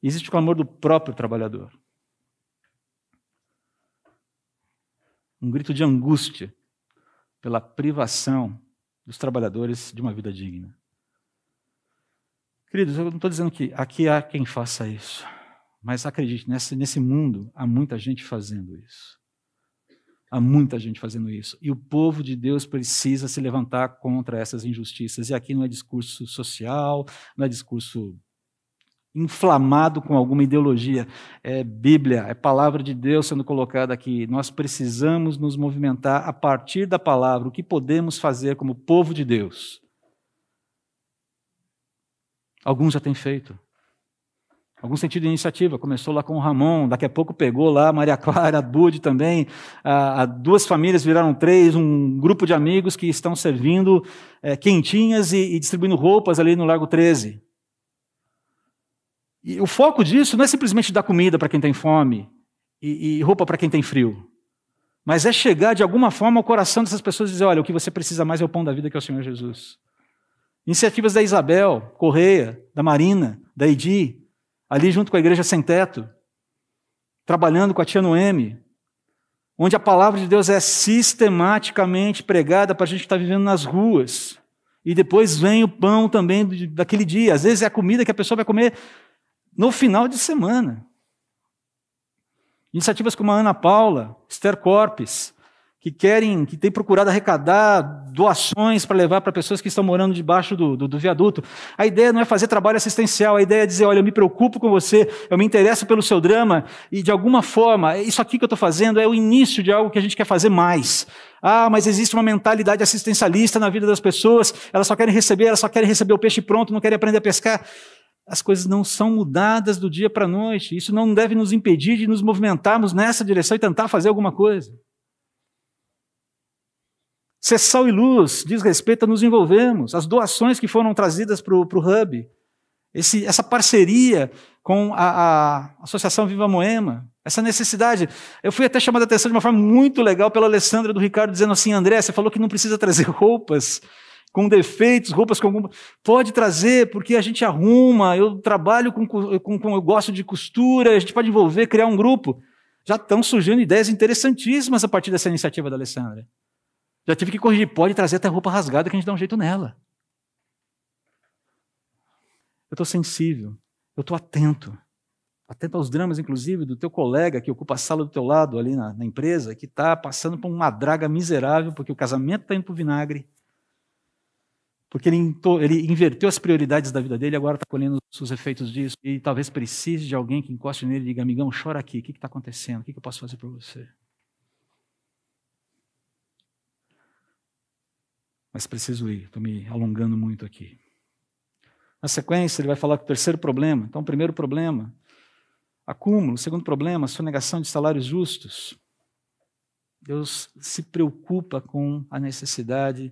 existe o clamor do próprio trabalhador. Um grito de angústia pela privação dos trabalhadores de uma vida digna. Queridos, eu não estou dizendo que aqui há quem faça isso, mas acredite, nesse, nesse mundo há muita gente fazendo isso. Há muita gente fazendo isso. E o povo de Deus precisa se levantar contra essas injustiças. E aqui não é discurso social, não é discurso inflamado com alguma ideologia. É Bíblia, é palavra de Deus sendo colocada aqui. Nós precisamos nos movimentar a partir da palavra, o que podemos fazer como povo de Deus. Alguns já têm feito algum sentido de iniciativa. Começou lá com o Ramon, daqui a pouco pegou lá a Maria Clara, a Bud também. Ah, duas famílias viraram três, um grupo de amigos que estão servindo é, quentinhas e, e, distribuindo roupas ali no Largo 13. E o foco disso não é simplesmente dar comida para quem tem fome e, e roupa para quem tem frio. Mas é chegar de alguma forma ao coração dessas pessoas e dizer: olha, o que você precisa mais é o pão da vida que é o Senhor Jesus. Iniciativas da Isabel, Correia, da Marina, da Edi, ali junto com a igreja sem teto, trabalhando com a tia Noemi, onde a palavra de Deus é sistematicamente pregada para a gente estar tá vivendo nas ruas. E depois vem o pão também daquele dia. Às vezes é a comida que a pessoa vai comer no final de semana. Iniciativas como a Ana Paula, Esther Corpes, que querem, que têm procurado arrecadar doações para levar para pessoas que estão morando debaixo do, do, do, viaduto. A ideia não é fazer trabalho assistencial, a ideia é dizer, olha, eu me preocupo com você, eu me interesso pelo seu drama, e de alguma forma, isso aqui que eu estou fazendo é o início de algo que a gente quer fazer mais. Ah, mas existe uma mentalidade assistencialista na vida das pessoas, elas só querem receber, elas só querem receber o peixe pronto, não querem aprender a pescar. As coisas não são mudadas do dia para a noite, isso não deve nos impedir de nos movimentarmos nessa direção e tentar fazer alguma coisa. Ser sal e luz diz respeito a nos envolvermos, as doações que foram trazidas para o Hub, esse, essa parceria com a, a, Associação Viva Moema, essa necessidade. Eu fui até chamado a atenção de uma forma muito legal pela Alessandra do Ricardo, dizendo assim: André, você falou que não precisa trazer (laughs) roupas com defeitos, roupas com. Pode trazer, porque a gente arruma, eu trabalho com, com, com eu gosto de costura, a gente pode envolver, criar um grupo. Já estão surgindo ideias interessantíssimas a partir dessa iniciativa da Alessandra. Já tive que corrigir. Pode trazer até roupa rasgada que a gente dá um jeito nela. Eu estou sensível. Eu estou atento. Atento aos dramas, inclusive, do teu colega que ocupa a sala do teu lado ali na, na empresa, que está passando por uma draga miserável porque o casamento está indo para o vinagre. Porque ele, ele, inverteu as prioridades da vida dele agora está colhendo os efeitos disso. E talvez precise de alguém que encoste nele e diga: amigão, chora aqui. O que está acontecendo? O que, que eu posso fazer por você? mas preciso ir, estou me alongando muito aqui. Na sequência, ele vai falar com o terceiro problema. Então, o primeiro problema, acúmulo. Segundo problema, sonegação de salários justos. Deus se preocupa com a necessidade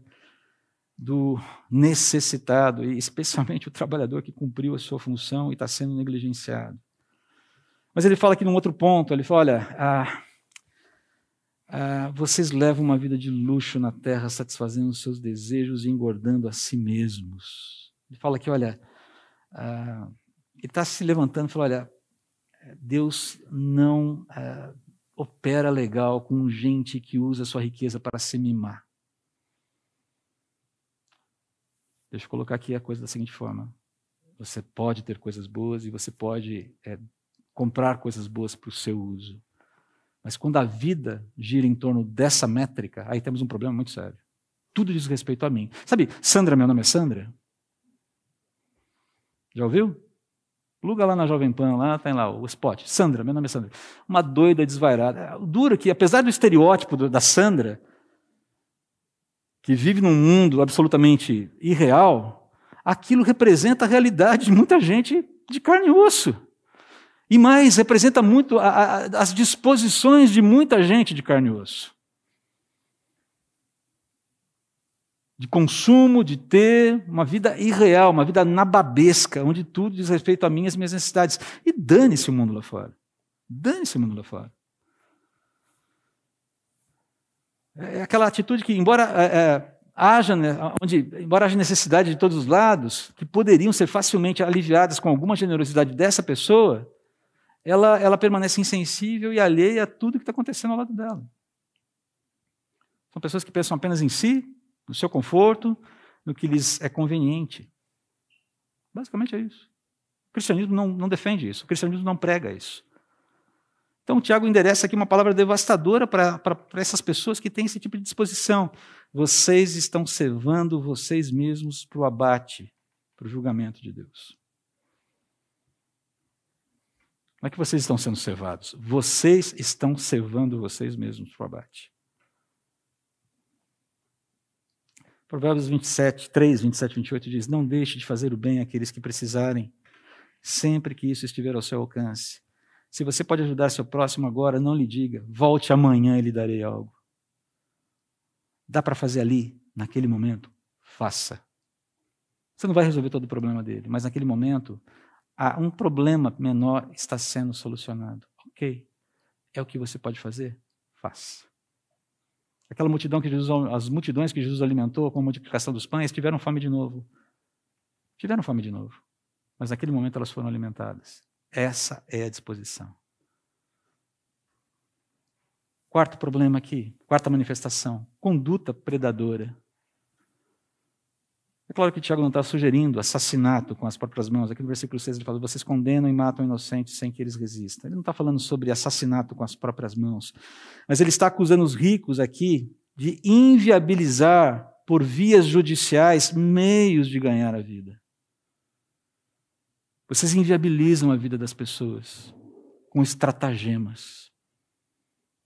do necessitado, e especialmente o trabalhador que cumpriu a sua função e está sendo negligenciado. Mas ele fala aqui num outro ponto, ele fala, olha, a ah, vocês levam uma vida de luxo na terra, satisfazendo os seus desejos e engordando a si mesmos. Ele fala aqui, olha, ah, ele está se levantando e fala, olha, Deus não ah, opera legal com gente que usa sua riqueza para se mimar. Deixa eu colocar aqui a coisa da seguinte forma: você pode ter coisas boas e você pode é, comprar coisas boas para o seu uso. Mas quando a vida gira em torno dessa métrica, aí temos um problema muito sério. Tudo diz respeito a mim. Sabe, Sandra, meu nome é Sandra? Já ouviu? Pluga lá na Jovem Pan, lá tem lá o spot. Sandra, meu nome é Sandra. Uma doida desvairada. Dura que, apesar do estereótipo da Sandra, que vive num mundo absolutamente irreal, aquilo representa a realidade de muita gente de carne e osso. E mais, representa muito a, a, as disposições de muita gente de carne e osso. De consumo, de ter uma vida irreal, uma vida nababesca, onde tudo diz respeito a mim e as minhas necessidades. E dane-se o mundo lá fora. Dane-se o mundo lá fora. É aquela atitude que, embora é, é, haja, né, onde, embora haja necessidade de todos os lados, que poderiam ser facilmente aliviadas com alguma generosidade dessa pessoa, ela, ela permanece insensível e alheia a tudo que está acontecendo ao lado dela. São pessoas que pensam apenas em si, no seu conforto, no que lhes é conveniente. Basicamente é isso. O cristianismo não, não defende isso, o cristianismo não prega isso. Então, Tiago endereça aqui uma palavra devastadora para essas pessoas que têm esse tipo de disposição. Vocês estão cevando vocês mesmos para o abate, para o julgamento de Deus. Como é que vocês estão sendo cevados? Vocês estão cevando vocês mesmos para o abate. Provérbios 27, 3, 27, 28 diz: Não deixe de fazer o bem àqueles que precisarem, sempre que isso estiver ao seu alcance. Se você pode ajudar seu próximo agora, não lhe diga, volte amanhã e lhe darei algo. Dá para fazer ali, naquele momento? Faça. Você não vai resolver todo o problema dele, mas naquele momento, um problema menor está sendo solucionado. Ok. É o que você pode fazer? Faça. Aquela multidão que Jesus, as multidões que Jesus alimentou com a multiplicação dos pães tiveram fome de novo. Tiveram fome de novo. Mas naquele momento elas foram alimentadas. Essa é a disposição. Quarto problema aqui, quarta manifestação: conduta predadora. É claro que Tiago não está sugerindo assassinato com as próprias mãos. Aqui no versículo 6 ele fala: vocês condenam e matam inocentes sem que eles resistam. Ele não está falando sobre assassinato com as próprias mãos. Mas ele está acusando os ricos aqui de inviabilizar, por vias judiciais, meios de ganhar a vida. Vocês inviabilizam a vida das pessoas com estratagemas.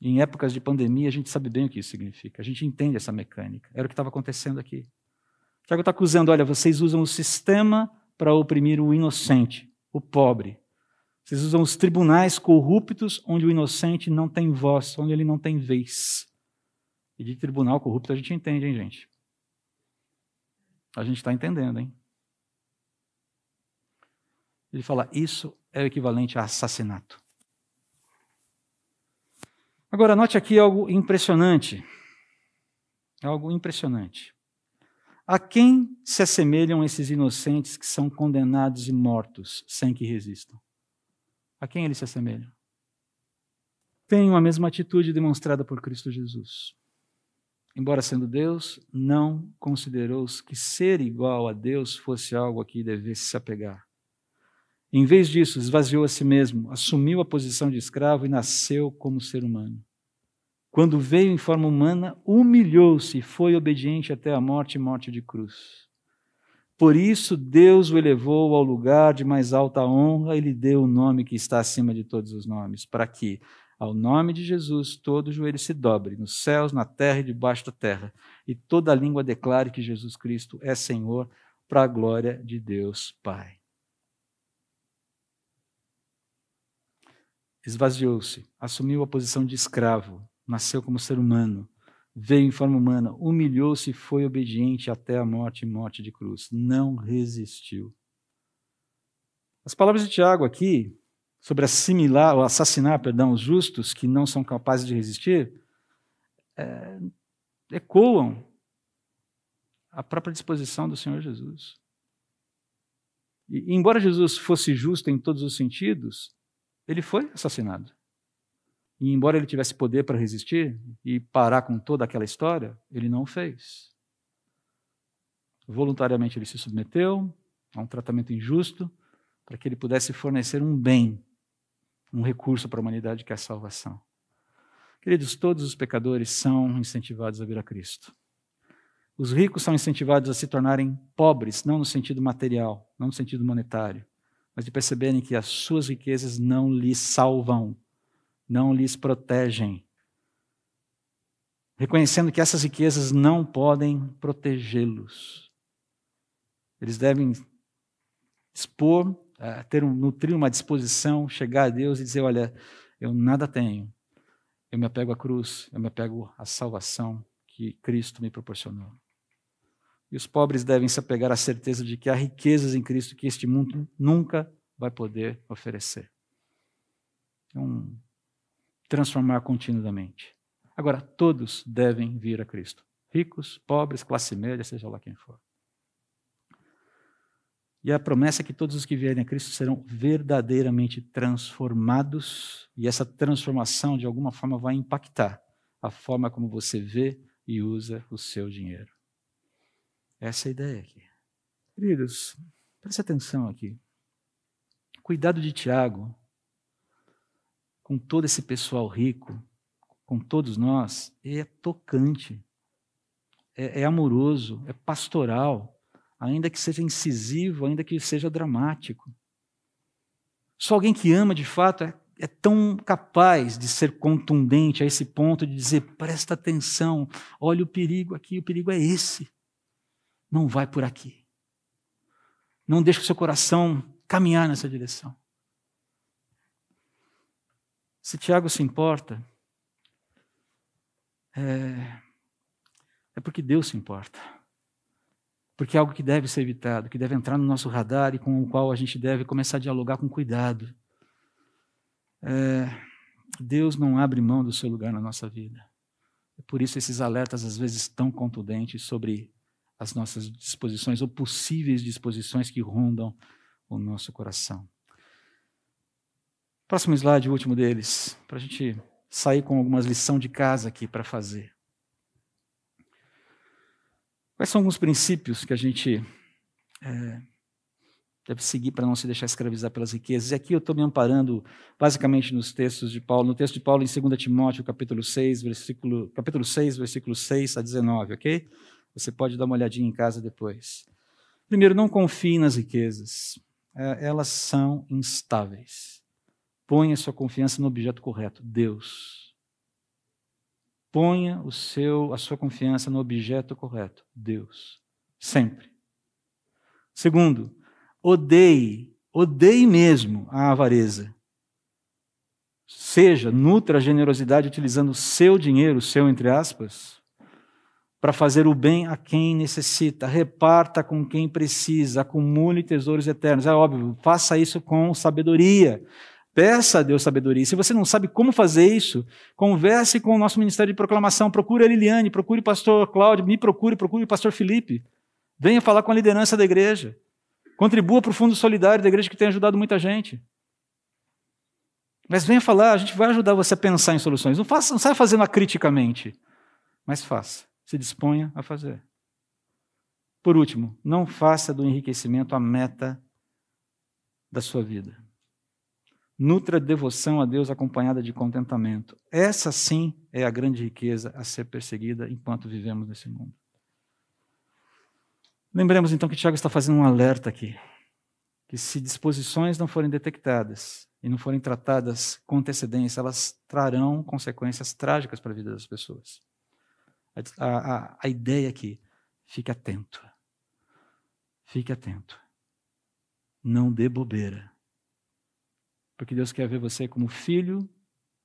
E em épocas de pandemia, a gente sabe bem o que isso significa. A gente entende essa mecânica. Era o que estava acontecendo aqui. Tiago está acusando: olha, vocês usam o sistema para oprimir o inocente, o pobre. Vocês usam os tribunais corruptos, onde o inocente não tem voz, onde ele não tem vez. E de tribunal corrupto a gente entende, hein, gente? A gente está entendendo, hein? Ele fala: isso é o equivalente a assassinato. Agora, note aqui algo impressionante. Algo impressionante. A quem se assemelham esses inocentes que são condenados e mortos sem que resistam? A quem eles se assemelham? Tenham a mesma atitude demonstrada por Cristo Jesus. Embora sendo Deus, não considerou que ser igual a Deus fosse algo a que devesse se apegar. Em vez disso, esvaziou a si mesmo, assumiu a posição de escravo e nasceu como ser humano. Quando veio em forma humana, humilhou-se e foi obediente até a morte e morte de cruz. Por isso, Deus o elevou ao lugar de mais alta honra e lhe deu o nome que está acima de todos os nomes, para que, ao nome de Jesus, todo joelho se dobre, nos céus, na terra e debaixo da terra, e toda língua declare que Jesus Cristo é Senhor, para a glória de Deus Pai. Esvaziou-se, assumiu a posição de escravo, nasceu como ser humano, veio em forma humana, humilhou-se e foi obediente até a morte morte de cruz. Não resistiu. As palavras de Tiago aqui, sobre assimilar ou assassinar, perdão, os justos que não são capazes de resistir, é, ecoam a própria disposição do Senhor Jesus. E, embora Jesus fosse justo em todos os sentidos, ele foi assassinado. E embora ele tivesse poder para resistir e parar com toda aquela história, ele não o fez. Voluntariamente ele se submeteu a um tratamento injusto para que ele pudesse fornecer um bem, um recurso para a humanidade que é a salvação. Queridos, todos os pecadores são incentivados a vir a Cristo. Os ricos são incentivados a se tornarem pobres, não no sentido material, não no sentido monetário, mas de perceberem que as suas riquezas não lhes salvam, não lhes protegem. Reconhecendo que essas riquezas não podem protegê-los. Eles devem expor, eh, ter um, nutrir uma disposição, chegar a Deus e dizer: Olha, eu nada tenho, eu me apego à cruz, eu me apego à salvação que Cristo me proporcionou. E os pobres devem se apegar à certeza de que há riquezas em Cristo que este mundo nunca vai poder oferecer. Um transformar continuamente. Agora, todos devem vir a Cristo. Ricos, pobres, classe média, seja lá quem for. E a promessa é que todos os que vierem a Cristo serão verdadeiramente transformados, e essa transformação, de alguma forma, vai impactar a forma como você vê e usa o seu dinheiro. Essa é a ideia aqui. Queridos, preste atenção aqui. Cuidado de Tiago com todo esse pessoal rico, com todos nós, é tocante, é, é amoroso, é pastoral, ainda que seja incisivo, ainda que seja dramático. Só alguém que ama de fato é, é tão capaz de ser contundente a esse ponto de dizer: presta atenção, olha o perigo aqui, o perigo é esse. Não vai por aqui. Não deixe o seu coração caminhar nessa direção. Se Tiago se importa, é, é porque Deus se importa. Porque é algo que deve ser evitado, que deve entrar no nosso radar e com o qual a gente deve começar a dialogar com cuidado. É, Deus não abre mão do seu lugar na nossa vida. É por isso esses alertas às vezes tão contundentes sobre as nossas disposições ou possíveis disposições que rondam o nosso coração. Próximo slide, o último deles, para a gente sair com algumas lições de casa aqui para fazer. Quais são alguns princípios que a gente é, deve seguir para não se deixar escravizar pelas riquezas? E aqui eu estou me amparando basicamente nos textos de Paulo, no texto de Paulo em 2 Timóteo, capítulo 6, versículo, capítulo 6, versículo 6 a 19, ok? Você pode dar uma olhadinha em casa depois. Primeiro, não confie nas riquezas. É, elas são instáveis. Ponha sua confiança no objeto correto, Deus. Ponha o seu, a sua confiança no objeto correto, Deus. Sempre. Segundo, odeie, odeie mesmo a avareza. Seja, nutra a generosidade utilizando o seu dinheiro, o seu entre aspas, para fazer o bem a quem necessita, reparta com quem precisa, acumule tesouros eternos. É óbvio, faça isso com sabedoria. Peça a Deus sabedoria. Se você não sabe como fazer isso, converse com o nosso Ministério de Proclamação. Procure a Liliane, procure o pastor Cláudio, me procure, procure o pastor Felipe. Venha falar com a liderança da igreja. Contribua para o Fundo Solidário da igreja que tem ajudado muita gente. Mas venha falar, a gente vai ajudar você a pensar em soluções. Não, faça, não saia fazendo acriticamente, mas faça se disponha a fazer. Por último, não faça do enriquecimento a meta da sua vida. Nutra devoção a Deus acompanhada de contentamento. Essa sim é a grande riqueza a ser perseguida enquanto vivemos nesse mundo. Lembremos então que Tiago está fazendo um alerta aqui. Que se disposições não forem detectadas e não forem tratadas com antecedência, elas trarão consequências trágicas para a vida das pessoas. A, a, a ideia aqui, fique atento. Fique atento. Não dê bobeira. Porque Deus quer ver você como filho,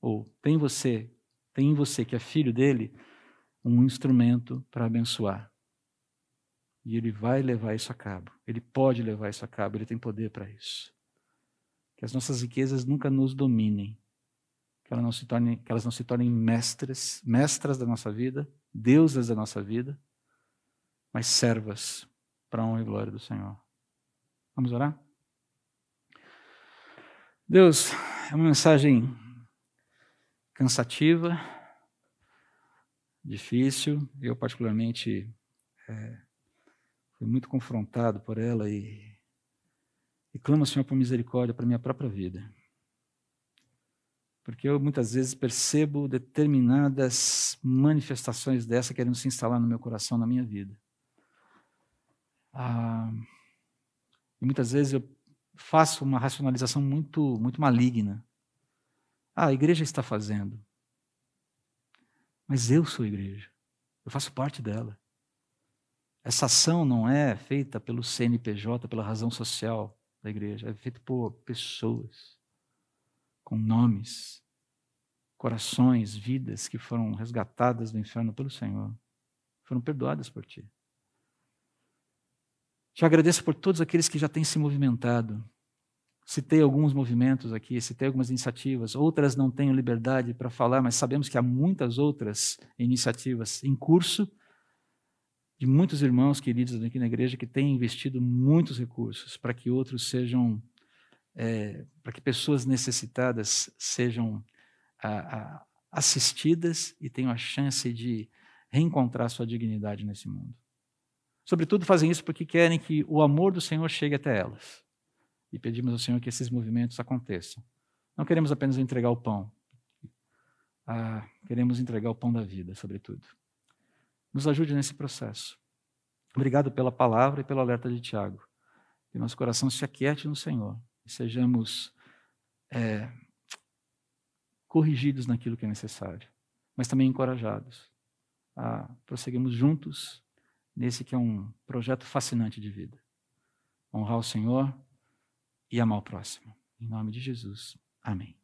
ou tem você, tem em você que é filho dele, um instrumento para abençoar. E ele vai levar isso a cabo. Ele pode levar isso a cabo, ele tem poder para isso. Que as nossas riquezas nunca nos dominem. Que que, ela não se torne, que elas não se tornem mestres, mestras da nossa vida, deusas da nossa vida, mas servas para a honra e glória do Senhor. Vamos orar? Deus, é uma mensagem cansativa, difícil. Eu, particularmente, é, fui muito confrontado por ela e, e clamo ao Senhor por misericórdia para a minha própria vida. Porque eu muitas vezes percebo determinadas manifestações dessa querendo se instalar no meu coração, na minha vida. Ah, e muitas vezes eu faço uma racionalização muito, muito maligna. Ah, a igreja está fazendo. Mas eu sou igreja. Eu faço parte dela. Essa ação não é feita pelo CNPJ, pela razão social da igreja. É feita por pessoas com nomes, corações, vidas que foram resgatadas do inferno pelo Senhor. Foram perdoadas por ti. Te agradeço por todos aqueles que já têm se movimentado. Citei alguns movimentos aqui, citei algumas iniciativas, outras não tenho liberdade para falar, mas sabemos que há muitas outras iniciativas em curso, de muitos irmãos queridos aqui na igreja que têm investido muitos recursos para que outros sejam, é, para que pessoas necessitadas sejam a, a, assistidas e tenham a chance de reencontrar sua dignidade nesse mundo. Sobretudo fazem isso porque querem que o amor do Senhor chegue até elas. E pedimos ao Senhor que esses movimentos aconteçam. Não queremos apenas entregar o pão, ah, queremos entregar o pão da vida, sobretudo. Nos ajude nesse processo. Obrigado pela palavra e pelo alerta de Tiago. Que nosso coração se aquiete no Senhor sejamos é, corrigidos naquilo que é necessário, mas também encorajados a prosseguirmos juntos nesse que é um projeto fascinante de vida. Honrar o Senhor e amar o próximo. Em nome de Jesus. Amém.